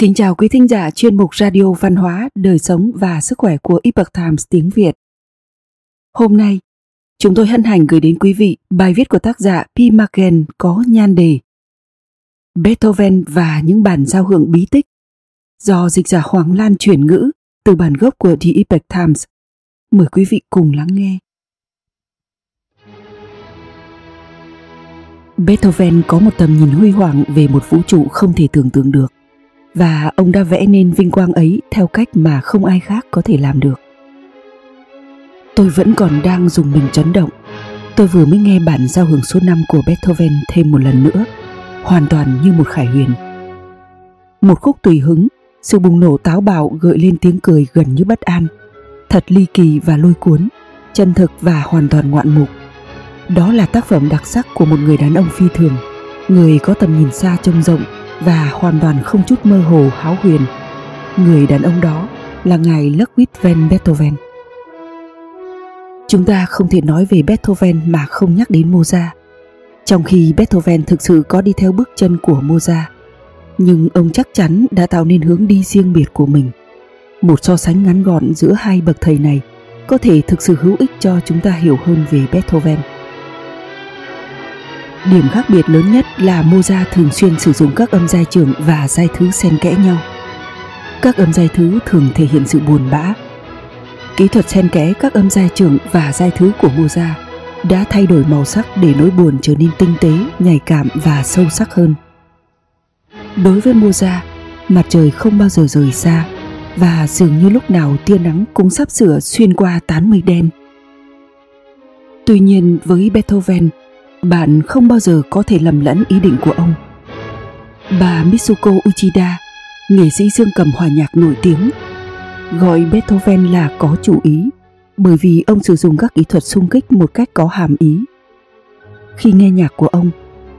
Kính chào quý thính giả chuyên mục Radio Văn hóa, Đời sống và Sức khỏe của Epoch Times tiếng Việt. Hôm nay, chúng tôi hân hạnh gửi đến quý vị bài viết của tác giả P. Magen có nhan đề Beethoven và những bản giao hưởng bí tích do dịch giả Hoàng Lan chuyển ngữ từ bản gốc của The Epoch Times. Mời quý vị cùng lắng nghe. Beethoven có một tầm nhìn huy hoàng về một vũ trụ không thể tưởng tượng được và ông đã vẽ nên vinh quang ấy theo cách mà không ai khác có thể làm được. Tôi vẫn còn đang dùng mình chấn động. Tôi vừa mới nghe bản giao hưởng số 5 của Beethoven thêm một lần nữa, hoàn toàn như một khải huyền. Một khúc tùy hứng, sự bùng nổ táo bạo gợi lên tiếng cười gần như bất an, thật ly kỳ và lôi cuốn, chân thực và hoàn toàn ngoạn mục. Đó là tác phẩm đặc sắc của một người đàn ông phi thường, người có tầm nhìn xa trông rộng và hoàn toàn không chút mơ hồ háo huyền. Người đàn ông đó là ngài Ludwig van Beethoven. Chúng ta không thể nói về Beethoven mà không nhắc đến Mozart. Trong khi Beethoven thực sự có đi theo bước chân của Mozart, nhưng ông chắc chắn đã tạo nên hướng đi riêng biệt của mình. Một so sánh ngắn gọn giữa hai bậc thầy này có thể thực sự hữu ích cho chúng ta hiểu hơn về Beethoven. Điểm khác biệt lớn nhất là Moza thường xuyên sử dụng các âm giai trưởng và giai thứ xen kẽ nhau. Các âm giai thứ thường thể hiện sự buồn bã. Kỹ thuật xen kẽ các âm giai trưởng và giai thứ của Moza đã thay đổi màu sắc để nỗi buồn trở nên tinh tế, nhạy cảm và sâu sắc hơn. Đối với Moza, mặt trời không bao giờ rời xa và dường như lúc nào tia nắng cũng sắp sửa xuyên qua tán mây đen. Tuy nhiên với Beethoven, bạn không bao giờ có thể lầm lẫn ý định của ông. Bà Mitsuko Uchida, nghệ sĩ dương cầm hòa nhạc nổi tiếng, gọi Beethoven là có chủ ý bởi vì ông sử dụng các kỹ thuật xung kích một cách có hàm ý. Khi nghe nhạc của ông,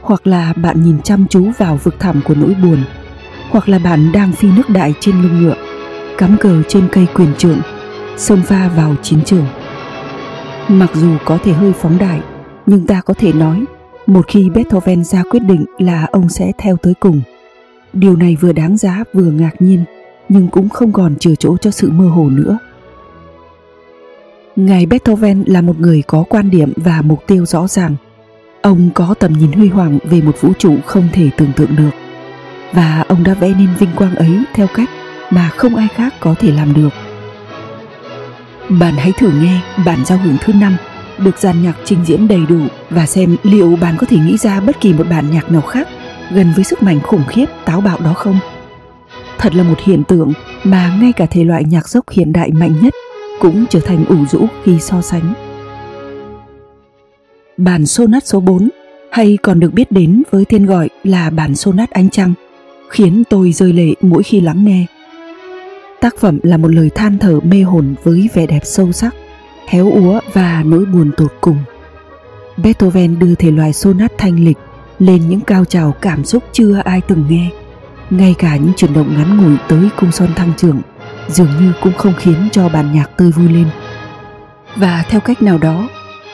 hoặc là bạn nhìn chăm chú vào vực thẳm của nỗi buồn, hoặc là bạn đang phi nước đại trên lưng ngựa, cắm cờ trên cây quyền trượng, xông pha vào chiến trường. Mặc dù có thể hơi phóng đại, nhưng ta có thể nói một khi Beethoven ra quyết định là ông sẽ theo tới cùng. Điều này vừa đáng giá vừa ngạc nhiên, nhưng cũng không còn chừa chỗ cho sự mơ hồ nữa. Ngài Beethoven là một người có quan điểm và mục tiêu rõ ràng. Ông có tầm nhìn huy hoàng về một vũ trụ không thể tưởng tượng được. Và ông đã vẽ nên vinh quang ấy theo cách mà không ai khác có thể làm được. Bạn hãy thử nghe bản giao hưởng thứ năm được dàn nhạc trình diễn đầy đủ và xem liệu bạn có thể nghĩ ra bất kỳ một bản nhạc nào khác gần với sức mạnh khủng khiếp, táo bạo đó không. Thật là một hiện tượng mà ngay cả thể loại nhạc dốc hiện đại mạnh nhất cũng trở thành ủ rũ khi so sánh. Bản sonat số 4 hay còn được biết đến với tên gọi là bản sonat ánh trăng, khiến tôi rơi lệ mỗi khi lắng nghe. Tác phẩm là một lời than thở mê hồn với vẻ đẹp sâu sắc héo úa và nỗi buồn tột cùng. Beethoven đưa thể loại sonat thanh lịch lên những cao trào cảm xúc chưa ai từng nghe. Ngay cả những chuyển động ngắn ngủi tới cung son thăng trưởng dường như cũng không khiến cho bản nhạc tươi vui lên. Và theo cách nào đó,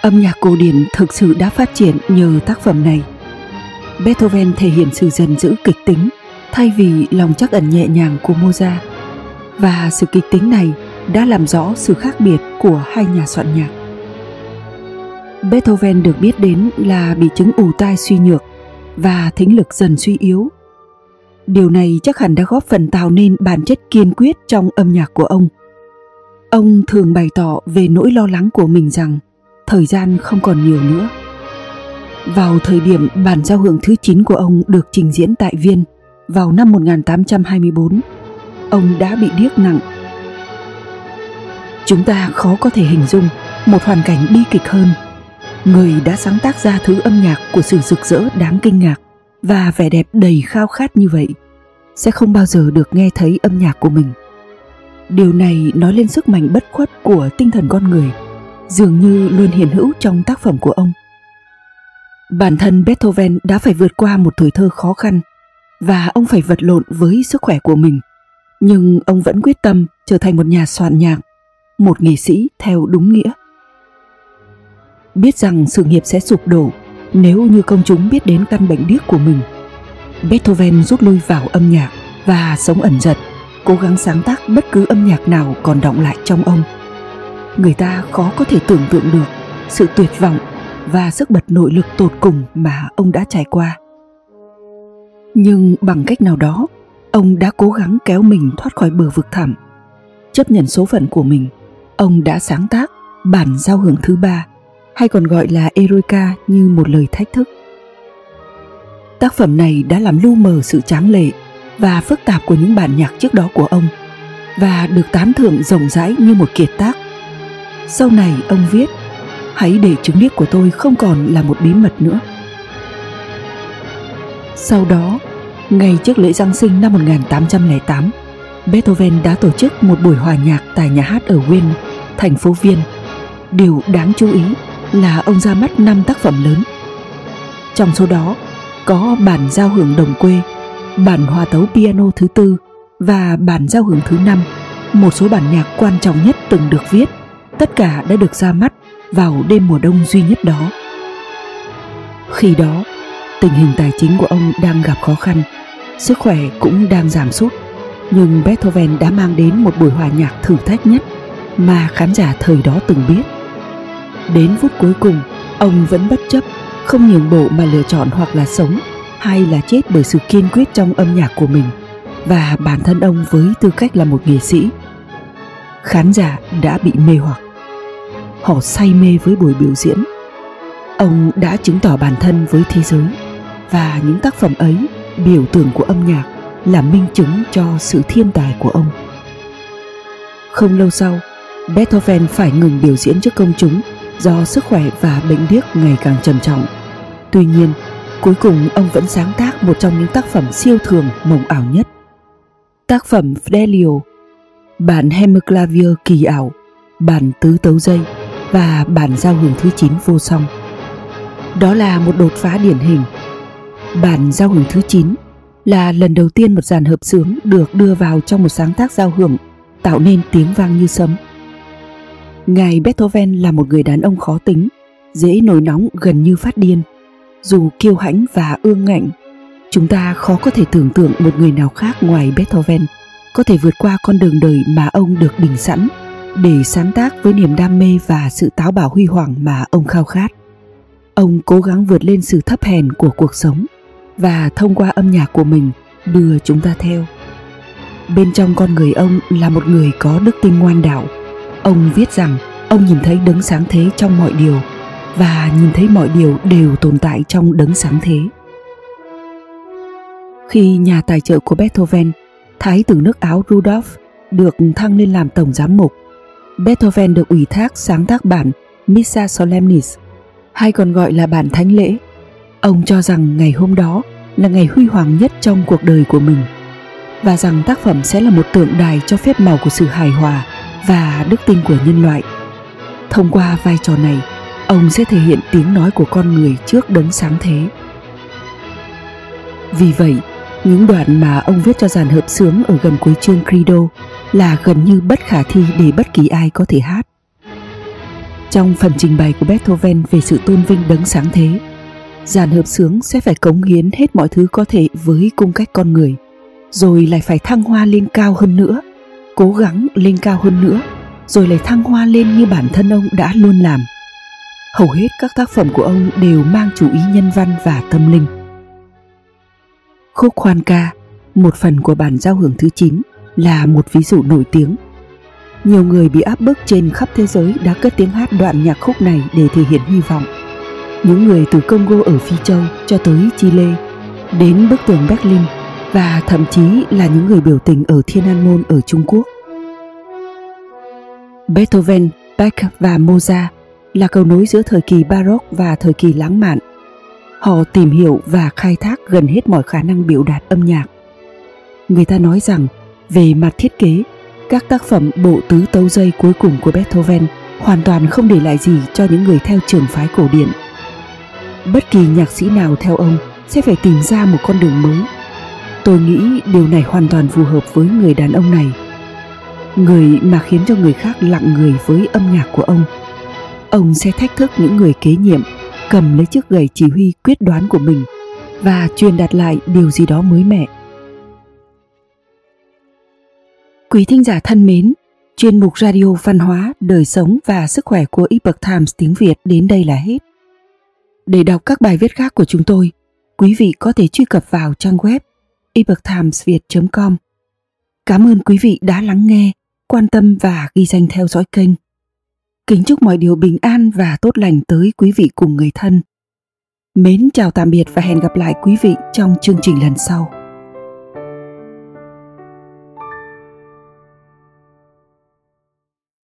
âm nhạc cổ điển thực sự đã phát triển nhờ tác phẩm này. Beethoven thể hiện sự dần giữ kịch tính thay vì lòng chắc ẩn nhẹ nhàng của Mozart. Và sự kịch tính này đã làm rõ sự khác biệt của hai nhà soạn nhạc. Beethoven được biết đến là bị chứng ù tai suy nhược và thính lực dần suy yếu. Điều này chắc hẳn đã góp phần tạo nên bản chất kiên quyết trong âm nhạc của ông. Ông thường bày tỏ về nỗi lo lắng của mình rằng thời gian không còn nhiều nữa. Vào thời điểm bản giao hưởng thứ 9 của ông được trình diễn tại Viên vào năm 1824, ông đã bị điếc nặng chúng ta khó có thể hình dung một hoàn cảnh bi kịch hơn. Người đã sáng tác ra thứ âm nhạc của sự rực rỡ đáng kinh ngạc và vẻ đẹp đầy khao khát như vậy sẽ không bao giờ được nghe thấy âm nhạc của mình. Điều này nói lên sức mạnh bất khuất của tinh thần con người, dường như luôn hiện hữu trong tác phẩm của ông. Bản thân beethoven đã phải vượt qua một tuổi thơ khó khăn và ông phải vật lộn với sức khỏe của mình. Nhưng ông vẫn quyết tâm trở thành một nhà soạn nhạc một nghệ sĩ theo đúng nghĩa. Biết rằng sự nghiệp sẽ sụp đổ nếu như công chúng biết đến căn bệnh điếc của mình. Beethoven rút lui vào âm nhạc và sống ẩn giật, cố gắng sáng tác bất cứ âm nhạc nào còn động lại trong ông. Người ta khó có thể tưởng tượng được sự tuyệt vọng và sức bật nội lực tột cùng mà ông đã trải qua. Nhưng bằng cách nào đó, ông đã cố gắng kéo mình thoát khỏi bờ vực thẳm. Chấp nhận số phận của mình, ông đã sáng tác bản giao hưởng thứ ba, hay còn gọi là Eroica như một lời thách thức. Tác phẩm này đã làm lu mờ sự tráng lệ và phức tạp của những bản nhạc trước đó của ông và được tán thưởng rộng rãi như một kiệt tác. Sau này ông viết, hãy để chứng điếc của tôi không còn là một bí mật nữa. Sau đó, ngay trước lễ Giáng sinh năm 1808, Beethoven đã tổ chức một buổi hòa nhạc tại nhà hát ở Wien, thành phố Viên. Điều đáng chú ý là ông ra mắt 5 tác phẩm lớn. Trong số đó có bản giao hưởng đồng quê, bản hòa tấu piano thứ tư và bản giao hưởng thứ năm, một số bản nhạc quan trọng nhất từng được viết. Tất cả đã được ra mắt vào đêm mùa đông duy nhất đó. Khi đó, tình hình tài chính của ông đang gặp khó khăn, sức khỏe cũng đang giảm sút. Nhưng Beethoven đã mang đến một buổi hòa nhạc thử thách nhất mà khán giả thời đó từng biết. Đến phút cuối cùng, ông vẫn bất chấp, không nhường bộ mà lựa chọn hoặc là sống hay là chết bởi sự kiên quyết trong âm nhạc của mình và bản thân ông với tư cách là một nghệ sĩ. Khán giả đã bị mê hoặc. Họ say mê với buổi biểu diễn. Ông đã chứng tỏ bản thân với thế giới và những tác phẩm ấy biểu tượng của âm nhạc là minh chứng cho sự thiên tài của ông. Không lâu sau, Beethoven phải ngừng biểu diễn trước công chúng do sức khỏe và bệnh điếc ngày càng trầm trọng. Tuy nhiên, cuối cùng ông vẫn sáng tác một trong những tác phẩm siêu thường mộng ảo nhất. Tác phẩm Fidelio, bản Hemiclavier kỳ ảo, bản tứ tấu dây và bản giao hưởng thứ 9 vô song. Đó là một đột phá điển hình. Bản giao hưởng thứ 9 là lần đầu tiên một dàn hợp xướng được đưa vào trong một sáng tác giao hưởng tạo nên tiếng vang như sấm. Ngài Beethoven là một người đàn ông khó tính, dễ nổi nóng gần như phát điên. Dù kiêu hãnh và ương ngạnh, chúng ta khó có thể tưởng tượng một người nào khác ngoài Beethoven có thể vượt qua con đường đời mà ông được định sẵn để sáng tác với niềm đam mê và sự táo bạo huy hoàng mà ông khao khát. Ông cố gắng vượt lên sự thấp hèn của cuộc sống và thông qua âm nhạc của mình đưa chúng ta theo. Bên trong con người ông là một người có đức tin ngoan đạo. Ông viết rằng ông nhìn thấy đấng sáng thế trong mọi điều và nhìn thấy mọi điều đều tồn tại trong đấng sáng thế. Khi nhà tài trợ của Beethoven, Thái tử nước Áo Rudolf được thăng lên làm tổng giám mục, Beethoven được ủy thác sáng tác bản Missa Solemnis, hay còn gọi là bản thánh lễ. Ông cho rằng ngày hôm đó là ngày huy hoàng nhất trong cuộc đời của mình và rằng tác phẩm sẽ là một tượng đài cho phép màu của sự hài hòa và đức tin của nhân loại. Thông qua vai trò này, ông sẽ thể hiện tiếng nói của con người trước đấng sáng thế. Vì vậy, những đoạn mà ông viết cho dàn hợp sướng ở gần cuối chương Credo là gần như bất khả thi để bất kỳ ai có thể hát. Trong phần trình bày của Beethoven về sự tôn vinh đấng sáng thế, dàn hợp sướng sẽ phải cống hiến hết mọi thứ có thể với cung cách con người, rồi lại phải thăng hoa lên cao hơn nữa, cố gắng lên cao hơn nữa, rồi lại thăng hoa lên như bản thân ông đã luôn làm. Hầu hết các tác phẩm của ông đều mang chủ ý nhân văn và tâm linh. Khúc khoan ca, một phần của bản giao hưởng thứ 9 là một ví dụ nổi tiếng. Nhiều người bị áp bức trên khắp thế giới đã cất tiếng hát đoạn nhạc khúc này để thể hiện hy vọng. Những người từ Congo ở Phi Châu cho tới Chile, đến bức tường Berlin và thậm chí là những người biểu tình ở Thiên An Môn ở Trung Quốc. Beethoven, Bach và Mozart là cầu nối giữa thời kỳ Baroque và thời kỳ lãng mạn. Họ tìm hiểu và khai thác gần hết mọi khả năng biểu đạt âm nhạc. Người ta nói rằng về mặt thiết kế, các tác phẩm bộ tứ tấu dây cuối cùng của Beethoven hoàn toàn không để lại gì cho những người theo trường phái cổ điển. Bất kỳ nhạc sĩ nào theo ông sẽ phải tìm ra một con đường mới. Tôi nghĩ điều này hoàn toàn phù hợp với người đàn ông này. Người mà khiến cho người khác lặng người với âm nhạc của ông. Ông sẽ thách thức những người kế nhiệm cầm lấy chiếc gậy chỉ huy quyết đoán của mình và truyền đạt lại điều gì đó mới mẻ Quý thính giả thân mến, chuyên mục radio văn hóa, đời sống và sức khỏe của Epoch Times tiếng Việt đến đây là hết. Để đọc các bài viết khác của chúng tôi, quý vị có thể truy cập vào trang web epochtimesviet.com. Cảm ơn quý vị đã lắng nghe, quan tâm và ghi danh theo dõi kênh. Kính chúc mọi điều bình an và tốt lành tới quý vị cùng người thân. Mến chào tạm biệt và hẹn gặp lại quý vị trong chương trình lần sau.